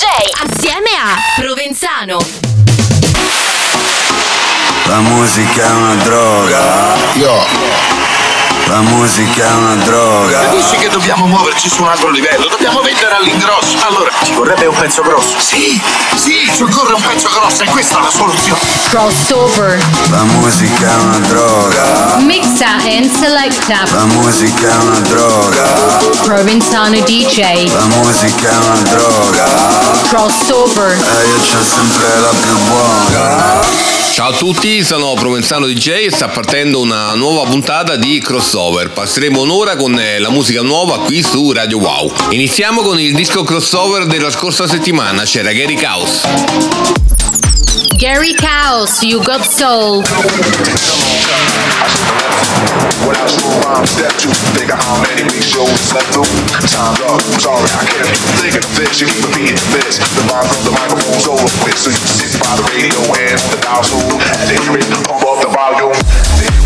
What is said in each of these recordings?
DJ assieme a Provenzano. La musica è una droga. Io. La musica è una droga. Capisci che dobbiamo muoverci su un altro livello? Dobbiamo vendere all'ingrosso. Allora, ci vorrebbe un pezzo grosso. Sì, sì, ci occorre un pezzo grosso e questa è la soluzione. Crossover. La musica è una droga. Mixa and selecta. La musica è una droga. Provenzano DJ. La musica è una droga. Crossover. E io c'ho sempre la più buona. Ciao a tutti, sono Provenzano DJ e sta partendo una nuova puntata di Crossover. Passeremo un'ora con eh, la musica nuova qui su Radio Wow. Iniziamo con il disco crossover della scorsa settimana, c'era Gary Caos. Gary Cows, You Got Soul. When I was around step two, how many big shows slept through. Time's up, I'm sorry, I can't thinking of this. You keep repeating this. The line from the microphone's over with, so you sit by the radio and the dial so they hear it, pump up the volume.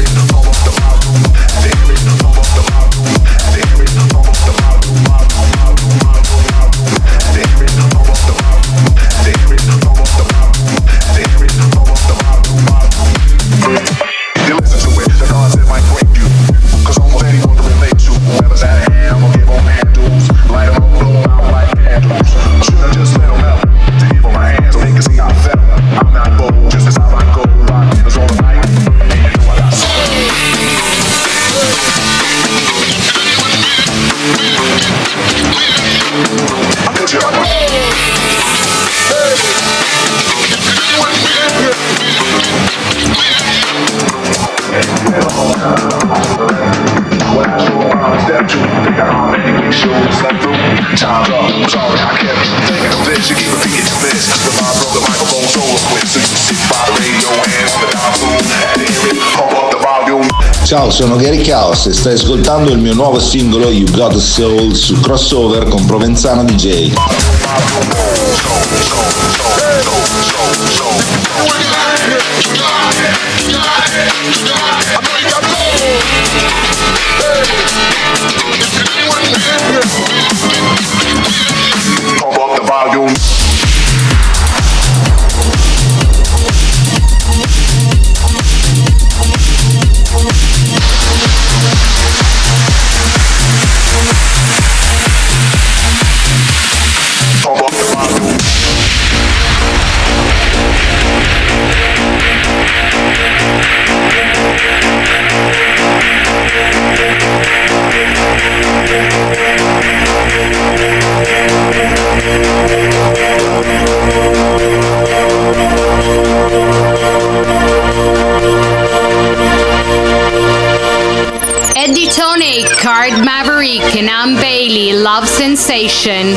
Ciao, sono Gary Chaos e stai ascoltando il mio nuovo singolo You Got a Soul su Crossover con Provenzano DJ. Pump Card Maverick, and I'm Bailey, Love Sensation. You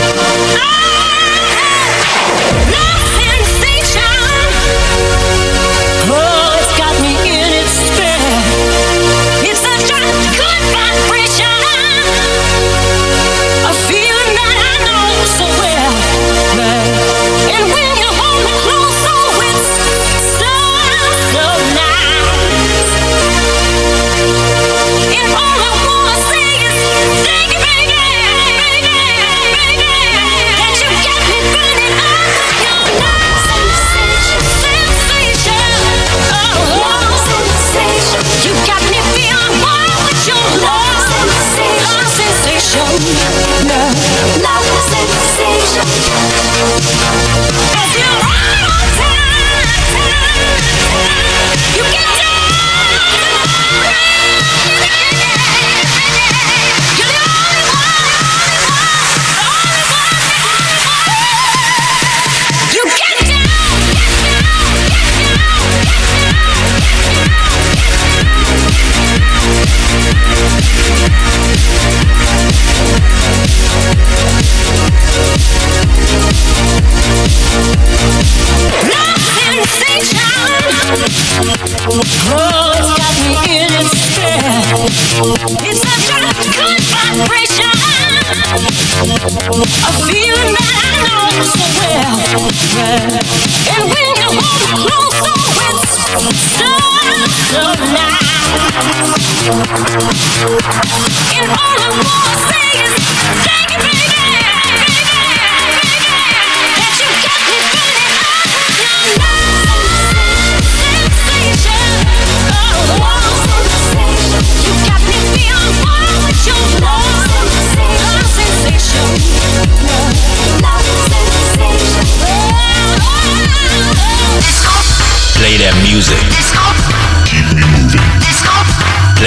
well.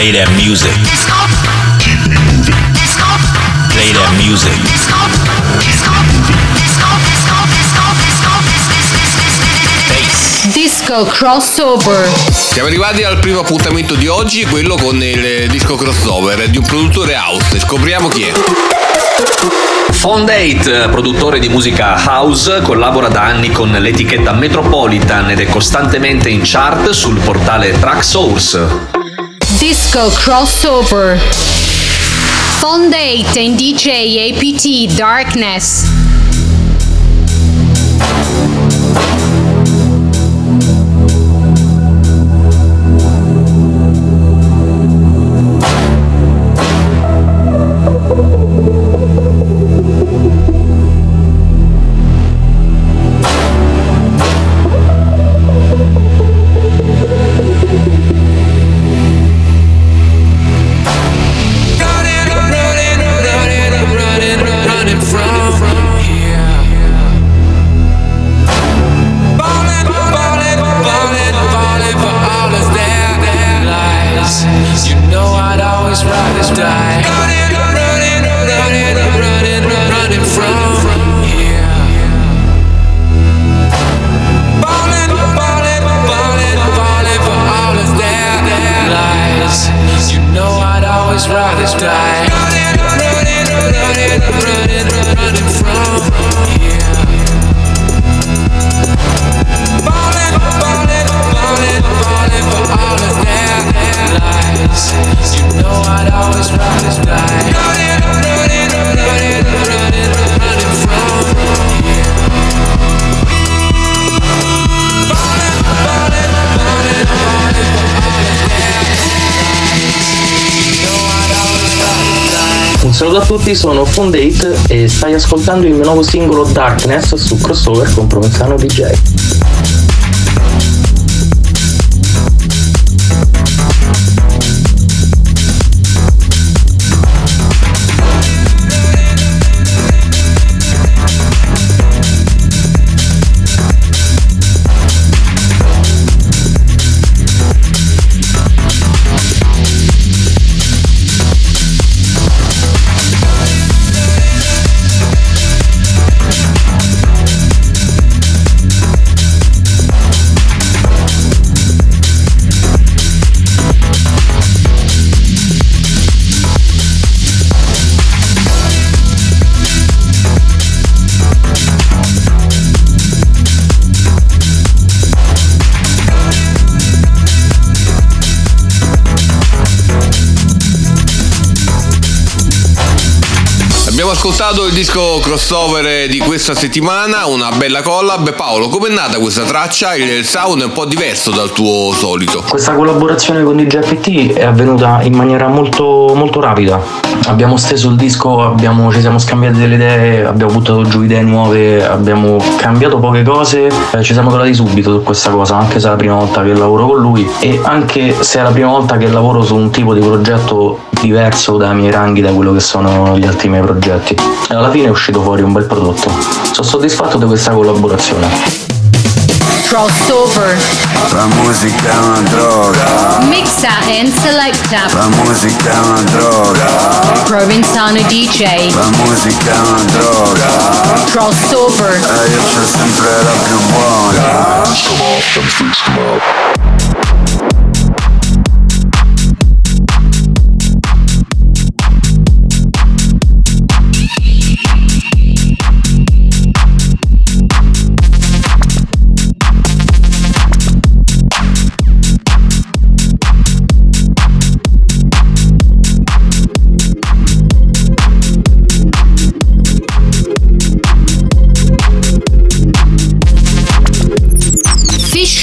Play that music. Play that music. Disco crossover. Siamo arrivati al primo appuntamento di oggi, quello con il disco crossover di un produttore house. Scopriamo chi è. Fondate, produttore di musica house, collabora da anni con l'etichetta Metropolitan ed è costantemente in chart sul portale Tracksource. Disco crossover. Fondate and DJ APT Darkness. Tutti, sono Fondate e stai ascoltando il mio nuovo singolo Darkness su crossover con Provenzano DJ. Ascoltato il disco crossover di questa settimana, una bella collab. Paolo, com'è nata questa traccia? Il sound è un po' diverso dal tuo solito. Questa collaborazione con DJ FT è avvenuta in maniera molto, molto rapida. Abbiamo steso il disco, abbiamo- ci siamo scambiati delle idee, abbiamo buttato giù idee nuove, abbiamo cambiato poche cose, eh, ci siamo trovati subito su questa cosa, anche se è la prima volta che lavoro con lui e anche se è la prima volta che lavoro su un tipo di progetto diverso dai miei ranghi, da quello che sono gli altri miei progetti. E alla fine è uscito fuori un bel prodotto. Sono soddisfatto di questa collaborazione. Crossover. La musica è una droga, Mixa and selecta. la musica è una droga, Provenzano DJ. la musica è una droga. Crossover. E io c'ho sempre la più buona.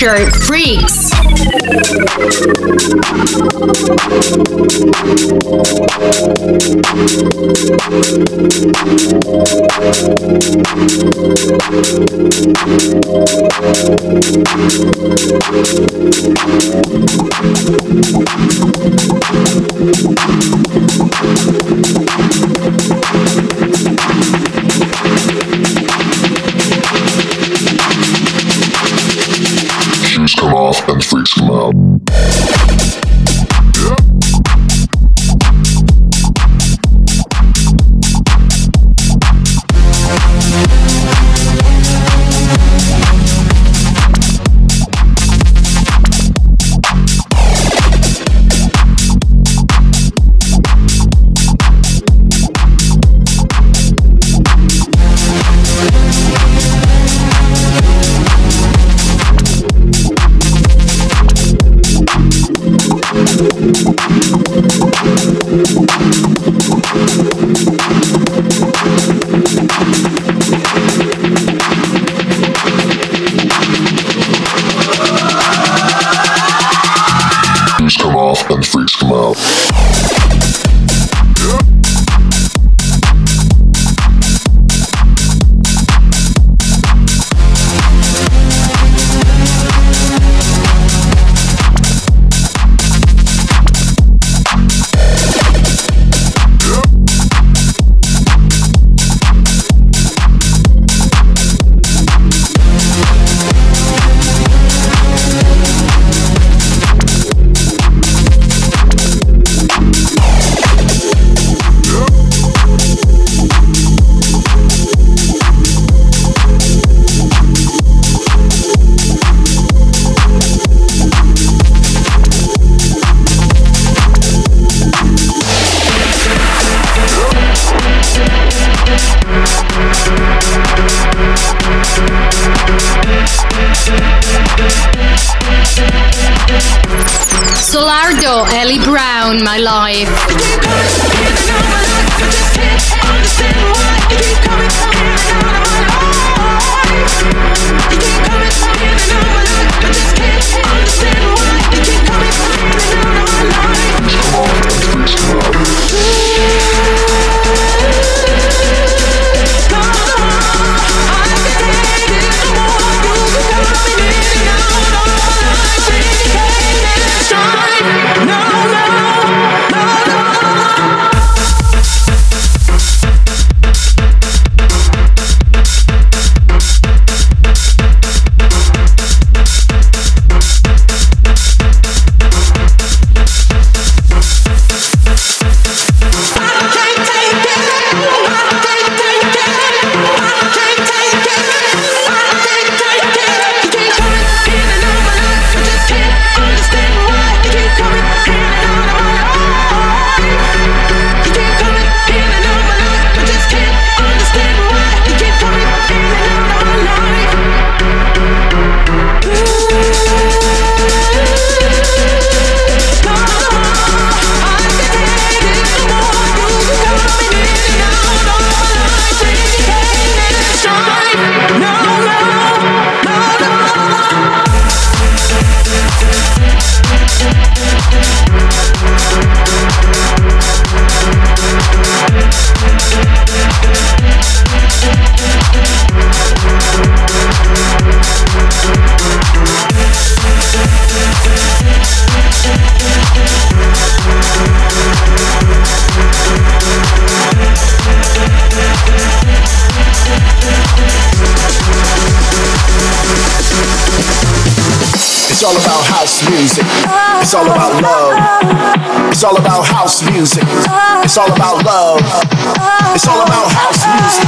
Electro Freaks. Come off and freaks come out. It's all about love. It's all about house music. It's all about love. It's all about house music.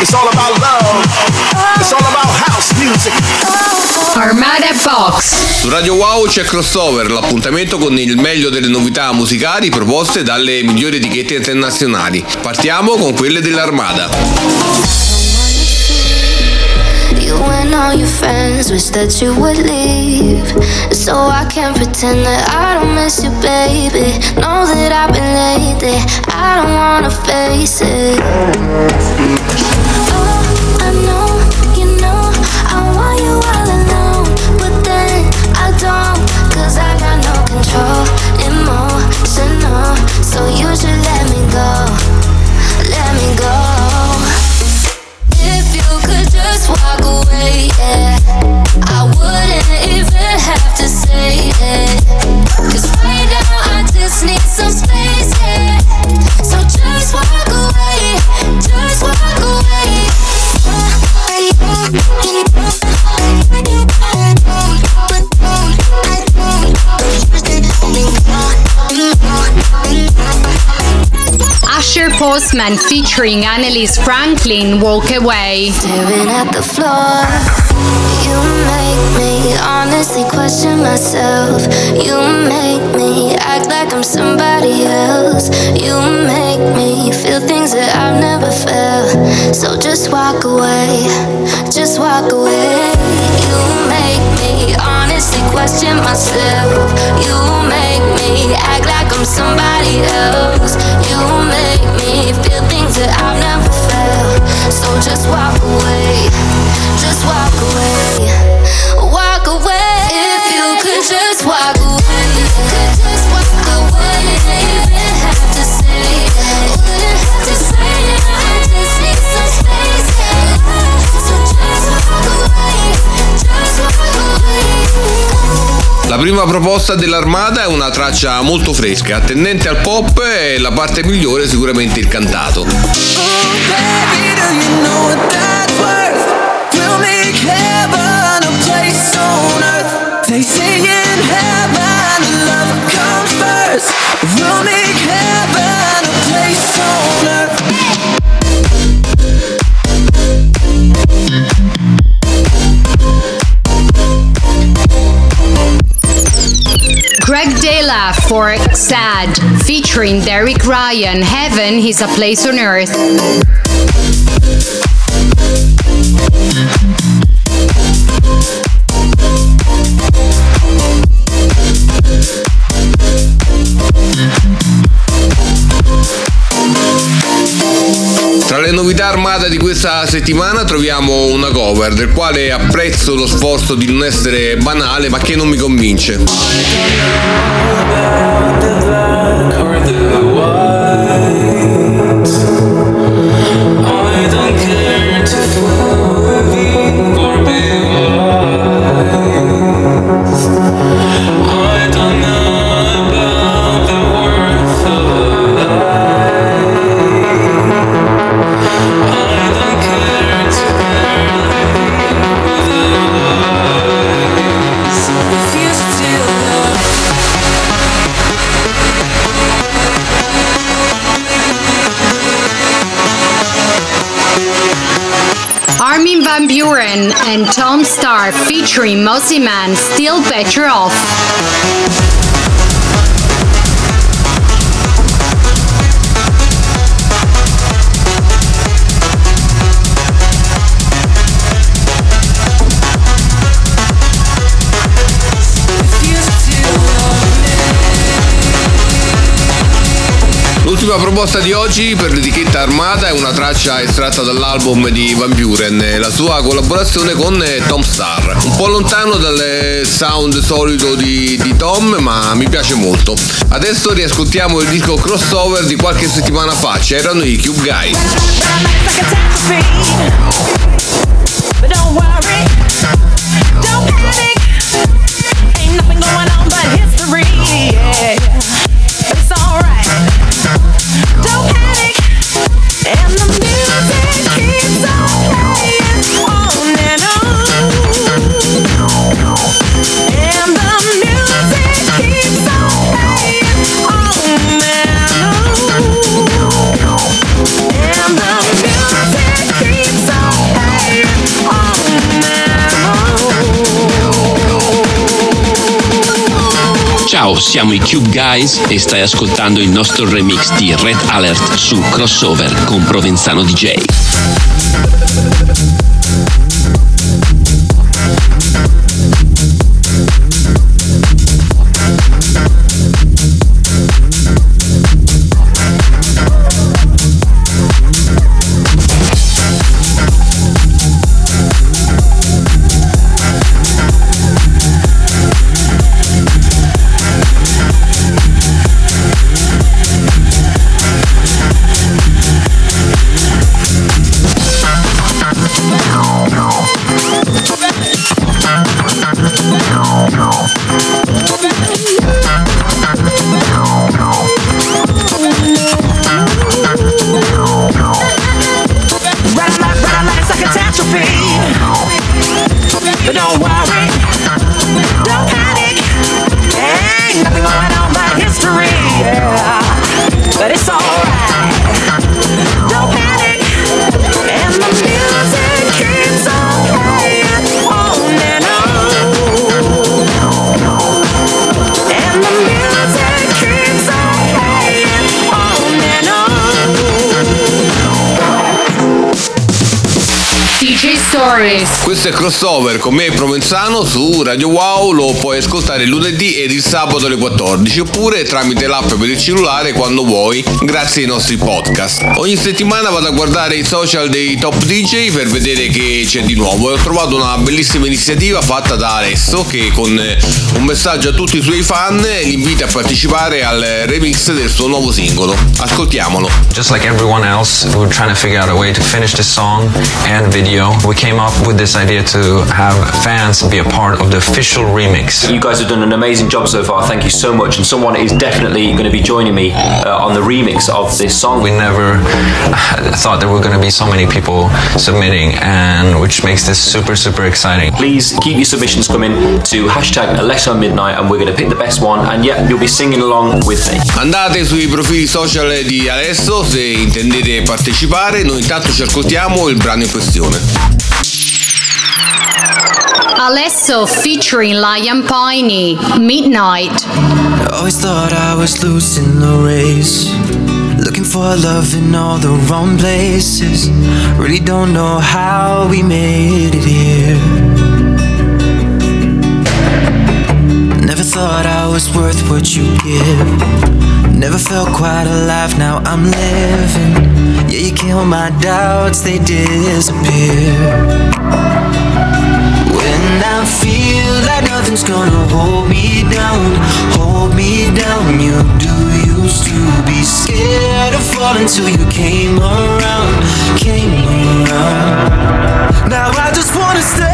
It's all about love. It's all about house music. Armada Box. Su Radio Wow c'è Crossover, l'appuntamento con il meglio delle novità musicali proposte dalle migliori etichette internazionali. Partiamo con quelle dell'Armada. You and all your friends wish that you would leave. So I can't pretend that I don't miss you, baby. Know that I've been lately, I don't wanna face it. Oh, I know, you know, I want you all alone. But then I don't, cause I got no control. Emotional, so you should let me go. Let me go. I wouldn't even have to say it. Cause right now I just need some space. So just walk away, just walk away. Uh, Asher Postman featuring Annalise Franklin, Walk Away. Staring at the floor, you make me honestly question myself. You make me act like I'm somebody else. You make me feel things that I've never felt. So just walk away, just walk away. You make me honestly question myself. You make act like I'm somebody else. You make me feel things that I've never felt. So just walk away, just walk away, La prima proposta dell'Armada è una traccia molto fresca, tendente al pop e la parte migliore sicuramente il cantato. First. We'll For Sad, featuring Derek Ryan, Heaven is a Place on Earth. Di questa settimana troviamo una cover del quale apprezzo lo sforzo di non essere banale ma che non mi convince. country musty man still better off. L'ultima proposta di oggi per l'etichetta Armata è una traccia estratta dall'album di Van Buren, la sua collaborazione con Tom Starr. Un po' lontano dal sound solito di, di Tom, ma mi piace molto. Adesso riascoltiamo il disco crossover di qualche settimana fa, c'erano i Cube Guys. Ciao, siamo i Cube Guys e stai ascoltando il nostro remix di Red Alert su Crossover con Provenzano DJ. Stories. Questo è crossover con me Provenzano su Radio Wow, lo puoi ascoltare il lunedì ed il sabato alle 14 oppure tramite l'app per il cellulare quando vuoi grazie ai nostri podcast. Ogni settimana vado a guardare i social dei top DJ per vedere che c'è di nuovo e ho trovato una bellissima iniziativa fatta da Alesso che con eh, un messaggio a tutti i suoi fan li invita a partecipare al remix del suo nuovo singolo. Ascoltiamolo. Just like everyone else, we were trying to figure out a way to finish this song and video. We came up with this idea to have fans be a part of the official remix. You guys have done an amazing job so far. Thank you so much. And someone is definitely going to be joining me uh, on the remix of this song. We never thought there were going to be so many people submitting, and which makes this super, super exciting. Please keep your submissions coming to hashtag Alesso Midnight, and we're going to pick the best one. And yeah, you'll be singing along with me. Andate sui profili social di Alesso se intendete partecipare, noi intanto ci ascoltiamo il brano in questione. Alesso featuring Lion Piney, Midnight. I Always thought I was losing the race. Looking for love in all the wrong places. Really don't know how we made it here. Never thought I was worth what you give. Never felt quite alive, now I'm living. Yeah, you kill my doubts, they disappear. I feel like nothing's gonna hold me down, hold me down. You do used to be scared of falling till you came around, came around. Now I just wanna stay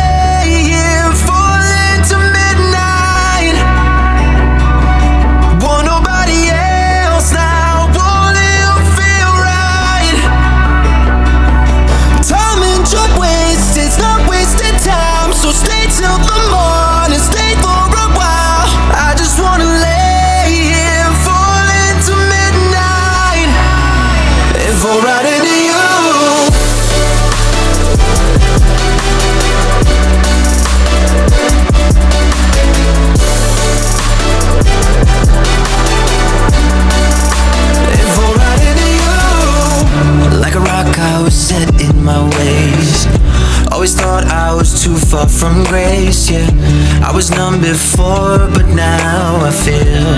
from grace, yeah. I was numb before, but now I feel.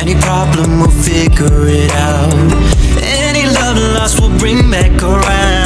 Any problem, we'll figure it out. Any love lost, we'll bring back around.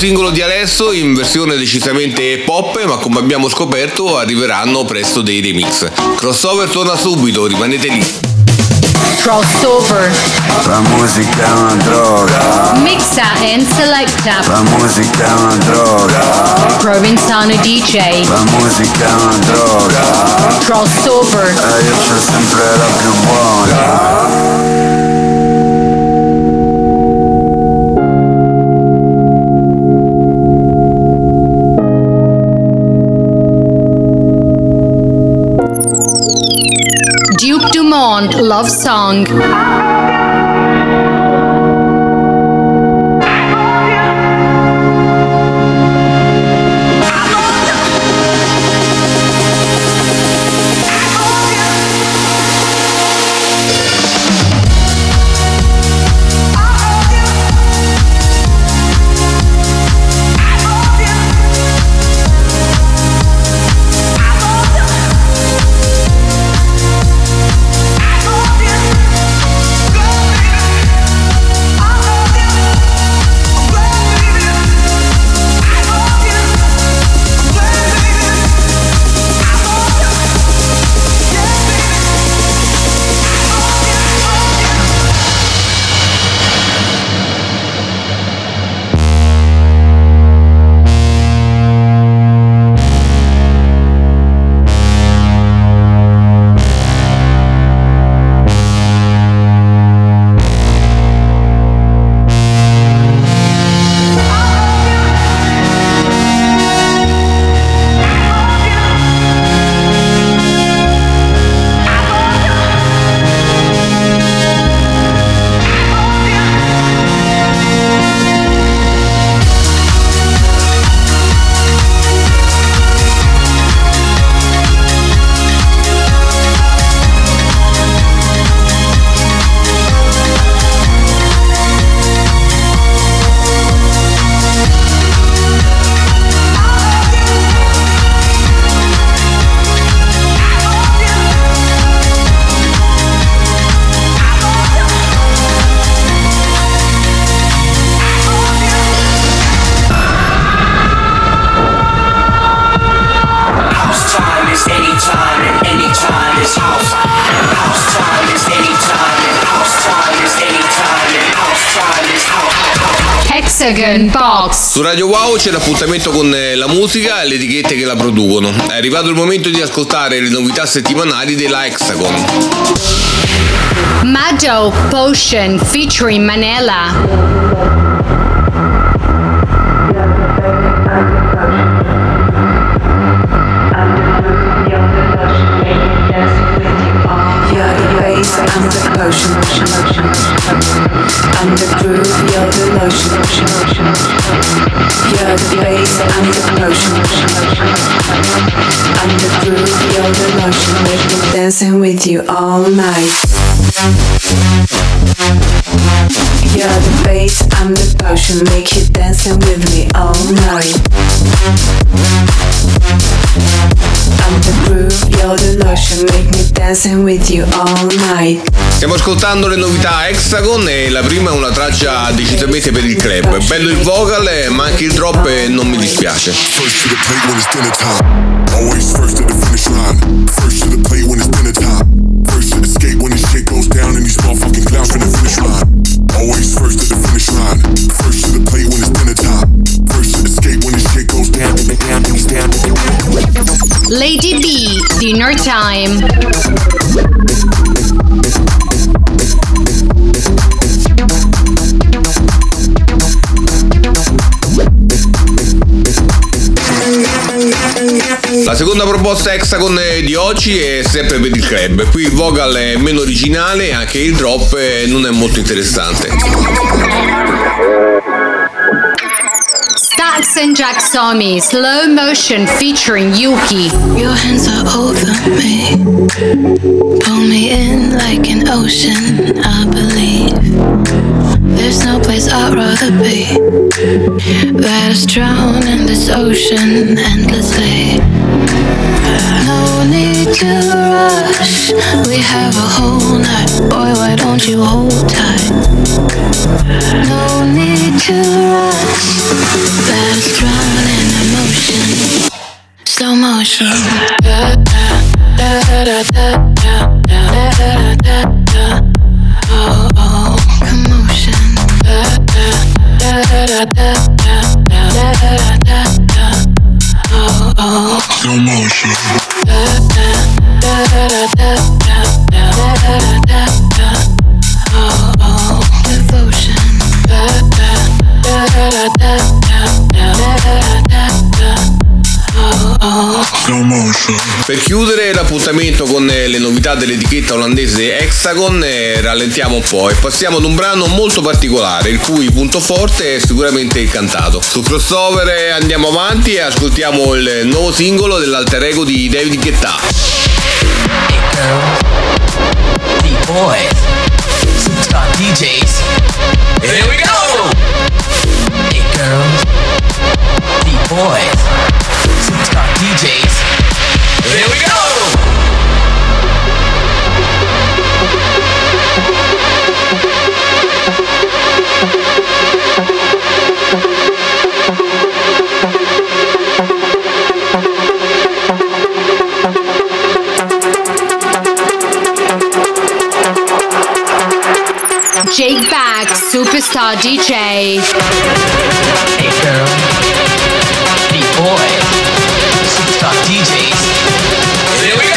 Singolo di Alesso in versione decisamente pop, ma come abbiamo scoperto arriveranno presto dei remix. Crossover torna subito, rimanete lì. Crossover. La musica è una droga. Mixa and selecta. La musica è una droga. Provenzano DJ. La musica è una droga. Crossover. E io c'ho sempre la più buona. Duke Dumont Love Song. Su Radio Wow c'è l'appuntamento con eh, la musica e le etichette che la producono. È arrivato il momento di ascoltare le novità settimanali della Hexagon. Mado Potion featuring bass, I'm the potion. I'm the groove, you're the lotion. You're the bass, I'm the potion. I'm the groove, you're the lotion. Make me dancing with you all night. You're the bass, I'm the potion. Make you dancing with me all night. I'm the groove, you're the lotion. Make me dancing with you all night. Stiamo ascoltando le novità Hexagon e la prima è una traccia decisamente per il club. È bello il vocal, eh, ma anche il drop e non mi dispiace. First to the plate when it's dinner time. Always first to the finish line. First to the plate when it's dinner time. First to escape when the shit goes down and these motherfucking clowns from the finish line. Always first to the finish line. First to the plate when it's dinner time. First to when the shit goes down and down and he's down. Lady B, Dinner Time. La seconda proposta Hexagon di oggi è sempre per il club. Qui il vocal è meno originale e anche il drop eh, non è molto interessante. Stax and Jacksomi, Slow Motion featuring Yuki. Your hands are over me. Pull me in like an ocean, I believe. There's no place I'd rather be. Let us drown in this ocean endlessly. No need to rush. We have a whole night. Boy, why don't you hold tight? No need to rush. Let us drown in emotion. Slow motion. Da, da, da, Devotion. Per chiudere l'appuntamento con eh, le novità dell'etichetta olandese Hexagon, eh, rallentiamo un po' e passiamo ad un brano molto particolare, il cui punto forte è sicuramente il cantato. Su crossover eh, andiamo avanti e ascoltiamo il nuovo singolo dell'alter ego di David Guetta. boys, superstar DJs. Here we go! Hey girls, B-boys, superstar DJs. Here we go! Jake Back, Superstar DJ. Hey girl, B-boys, superstar DJs.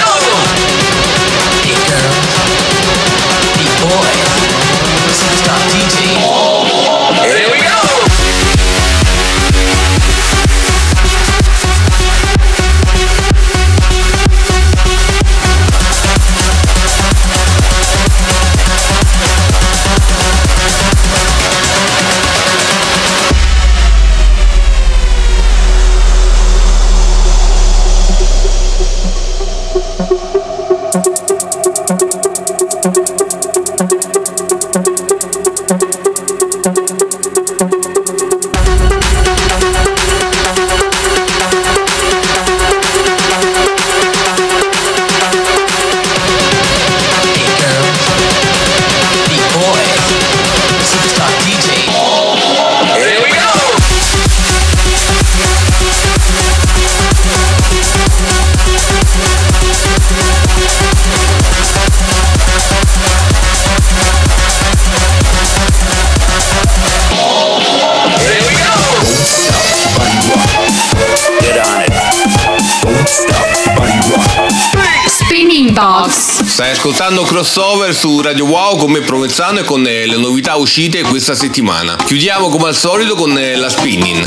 Ascoltando crossover su Radio Wow con me Provenzano e con eh, le novità uscite questa settimana. Chiudiamo come al solito con eh, la spinning.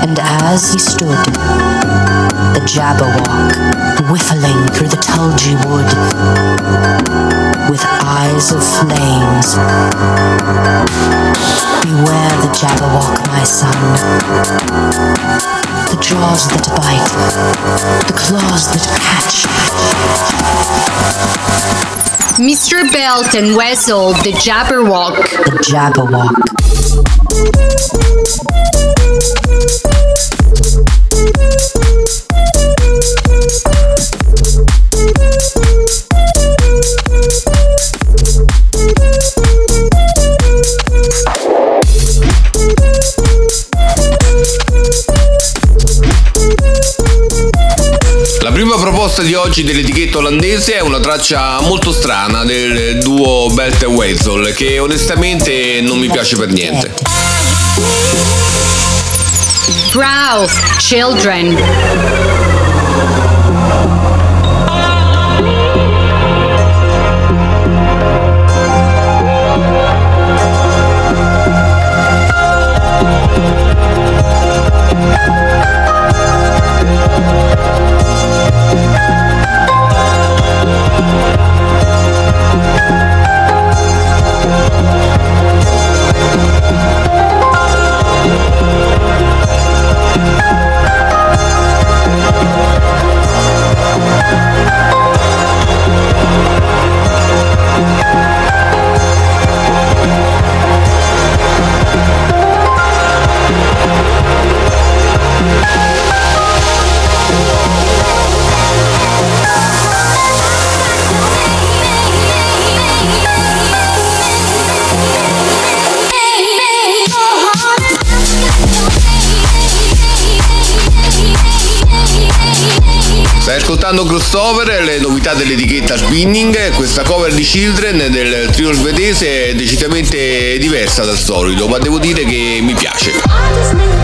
And as he stood, the Jabberwock, whiffling through the tulgey wood, with eyes of flames. Beware the Jabberwock, my son. The jaws that bite, the claws that catch. Mr. Belt and Wessel, the Jabberwock. The Jabberwock. Proposta di oggi dell'etichetta olandese è una traccia molto strana del duo Belt e che onestamente non mi piace per niente. Brow, children. Ascoltando Crossover, le novità dell'etichetta Spinning, questa cover di Children del trio svedese è decisamente diversa dal solito, ma devo dire che mi piace.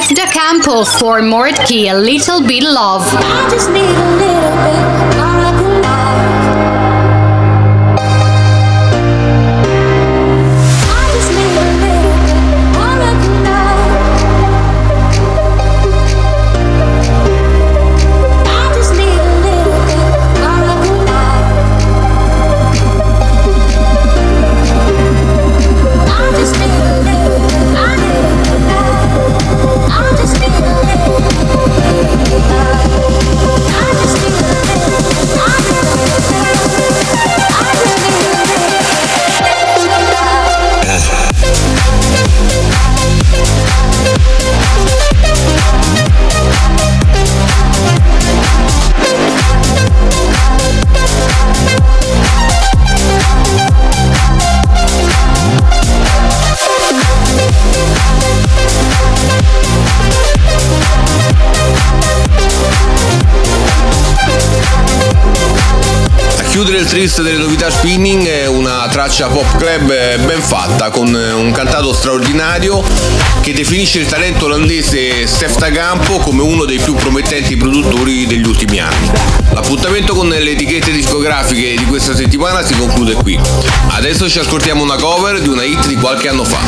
Steph Da Campo for Mordkey, a little bit love. Tris delle novità spinning è una traccia pop club eh, ben fatta con eh, un cantato straordinario che definisce il talento olandese Stef Tagampo come uno dei più promettenti produttori degli ultimi anni. L'appuntamento con le etichette discografiche di questa settimana si conclude qui. Adesso ci ascoltiamo una cover di una hit di qualche anno fa.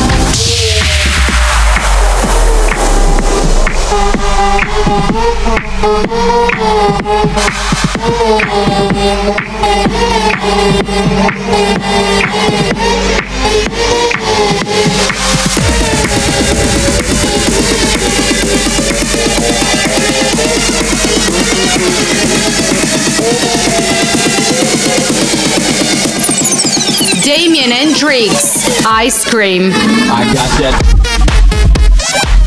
Damien Hendrix, Ice Cream. I got that. I got that.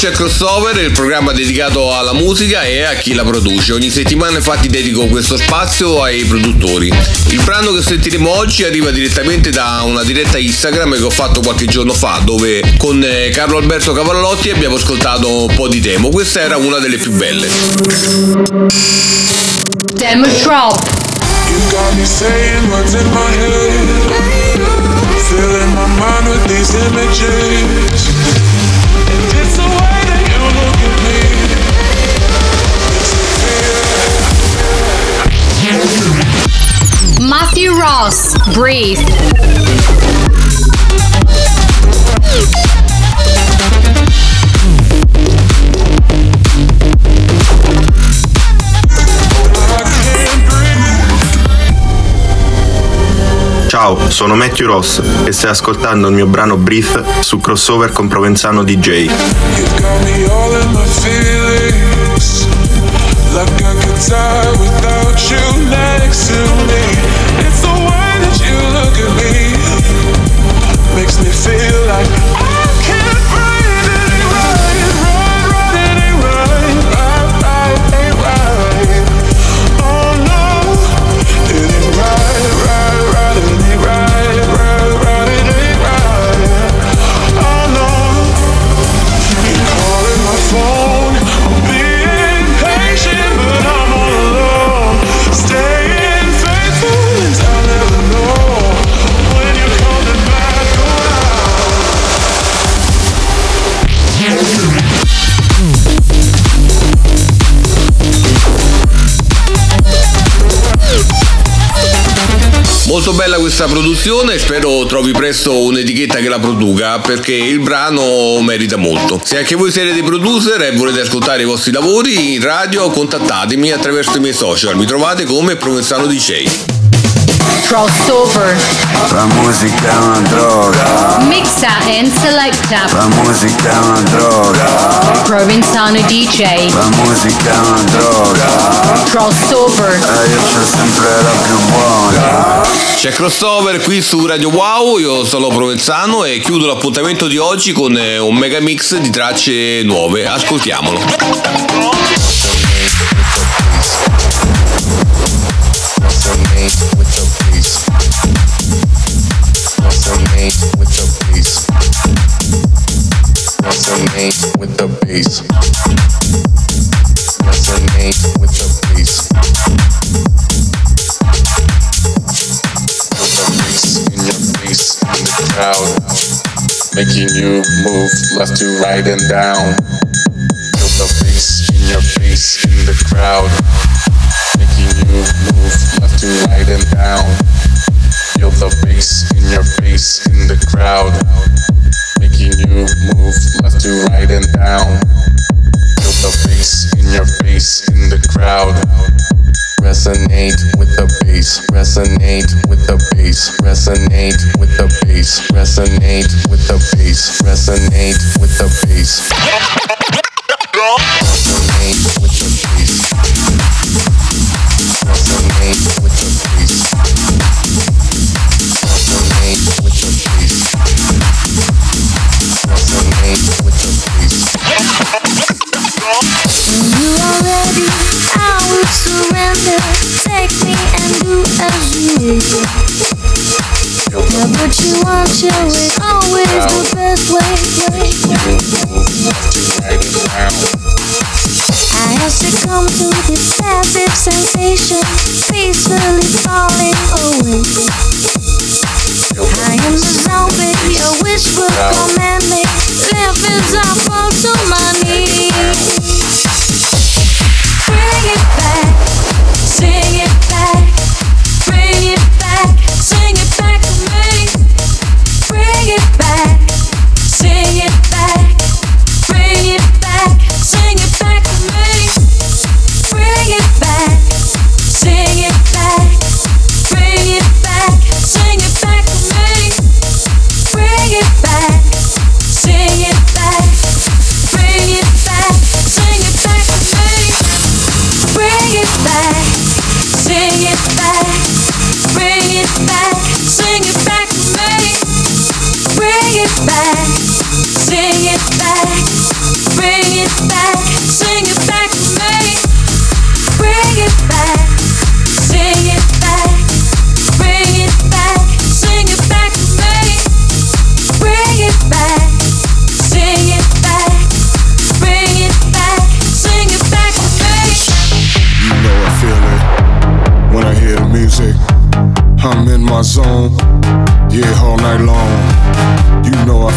C'è Crossover, il programma dedicato alla musica e a chi la produce. Ogni settimana infatti dedico questo spazio ai produttori. Il brano che sentiremo oggi arriva direttamente da una diretta Instagram che ho fatto qualche giorno fa, dove con eh, Carlo Alberto Cavallotti abbiamo ascoltato un po' di demo. Questa era una delle più belle. Demo Drop. You got me saying what's in my head. Filling my mind with these images. Ross. Breathe. Ciao, sono Matthew Ross e stai ascoltando il mio brano Breathe su crossover con Provenzano DJ. Like I could die without you next to me. Makes me feel like Molto bella questa produzione, spero trovi presto un'etichetta che la produca perché il brano merita molto. Se anche voi siete dei producer e volete ascoltare i vostri lavori in radio, contattatemi attraverso i miei social, mi trovate come Provenzano DJ. Crossover. La musica è una droga. Mixa and selecta. La musica è una droga. Provenzano DJ. La musica è una droga. Crossover. E io c'ho sempre la più buona. C'è crossover qui su Radio Wow, io sono Provenzano e chiudo l'appuntamento di oggi con eh, un mega mix di tracce nuove. Ascoltiamolo. Resonate with the bass. Resonate with the bass. Resonate with the bass. Feel the bass in your face in the crowd, making you move left to right and down. Feel the bass in your face in the crowd making you move left to right and down. Feel the bass in your face in the crowd, making you move left to right and down. Feel the bass in your face in the crowd. Resonate with the bass, resonate with the bass, resonate with the bass, resonate with the bass, resonate with the bass. Your way, always the best way. I have succumbed to this passive sensation, peacefully falling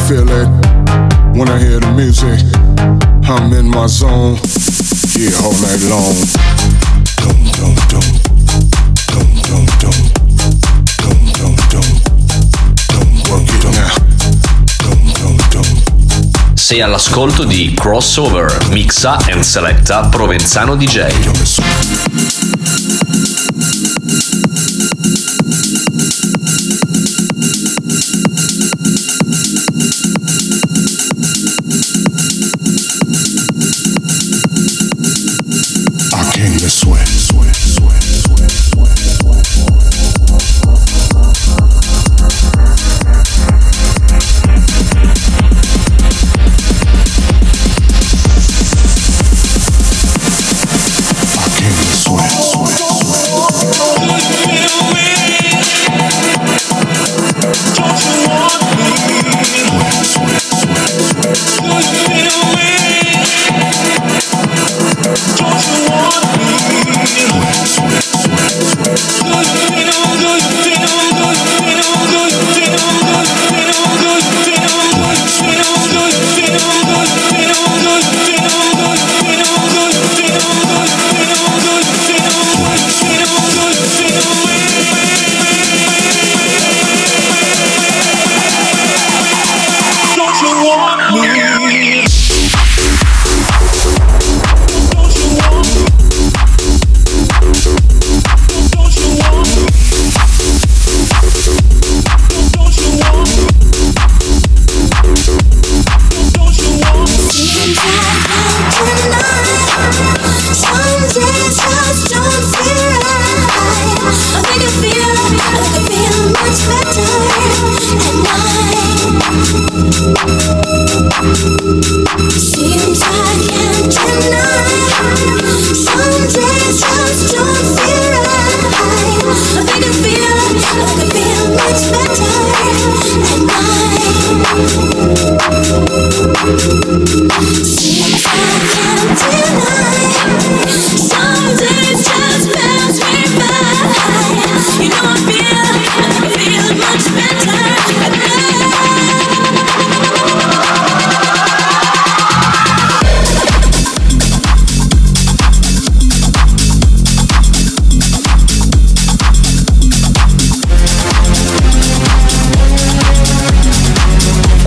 feel it when I hear the music. I'm in my zone, yeah, all night long. Dum dum dum, dum dum dum, dum dum dum, dum work it now. Dum dum dum. Sei all'ascolto di Crossover, mixa and selecta Provenzano DJ.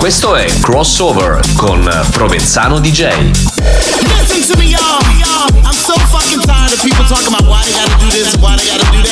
Questo è Crossover con Provenzano DJ. Listen to me, y'all. I'm so fucking tired of people talking about why they gotta do this and why they gotta do that.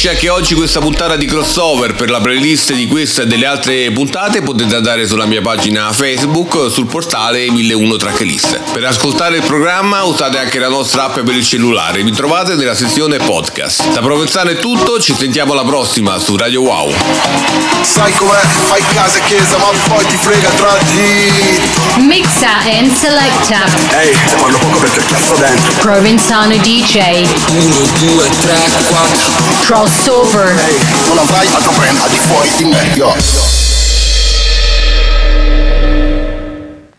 Finisce anche oggi questa puntata di crossover. Per la playlist di questa e delle altre puntate potete andare sulla mia pagina Facebook sul portale 1001 Tracklist. Per ascoltare il programma usate anche la nostra app per il cellulare. Vi trovate nella sezione podcast. Da Provenzano è tutto, ci sentiamo alla prossima su Radio Wow. Sai com'è? Fai casa e chiesa, ma poi ti frega tra di. Mixa and selecta. Ehi, te parlo poco perché cazzo dentro. Provenzano DJ. 1, 2, 3, 4. Crossover. Non avrai altro brand al di fuori di me, yo.